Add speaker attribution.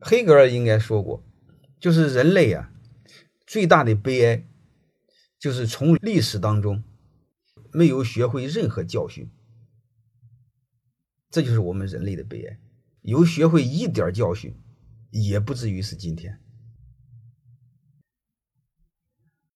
Speaker 1: 黑格尔应该说过就是人类啊最大的悲哀就是从历史当中没有学会任何教训这就是我们人类的悲哀。有学会一点教训也不至于是今天。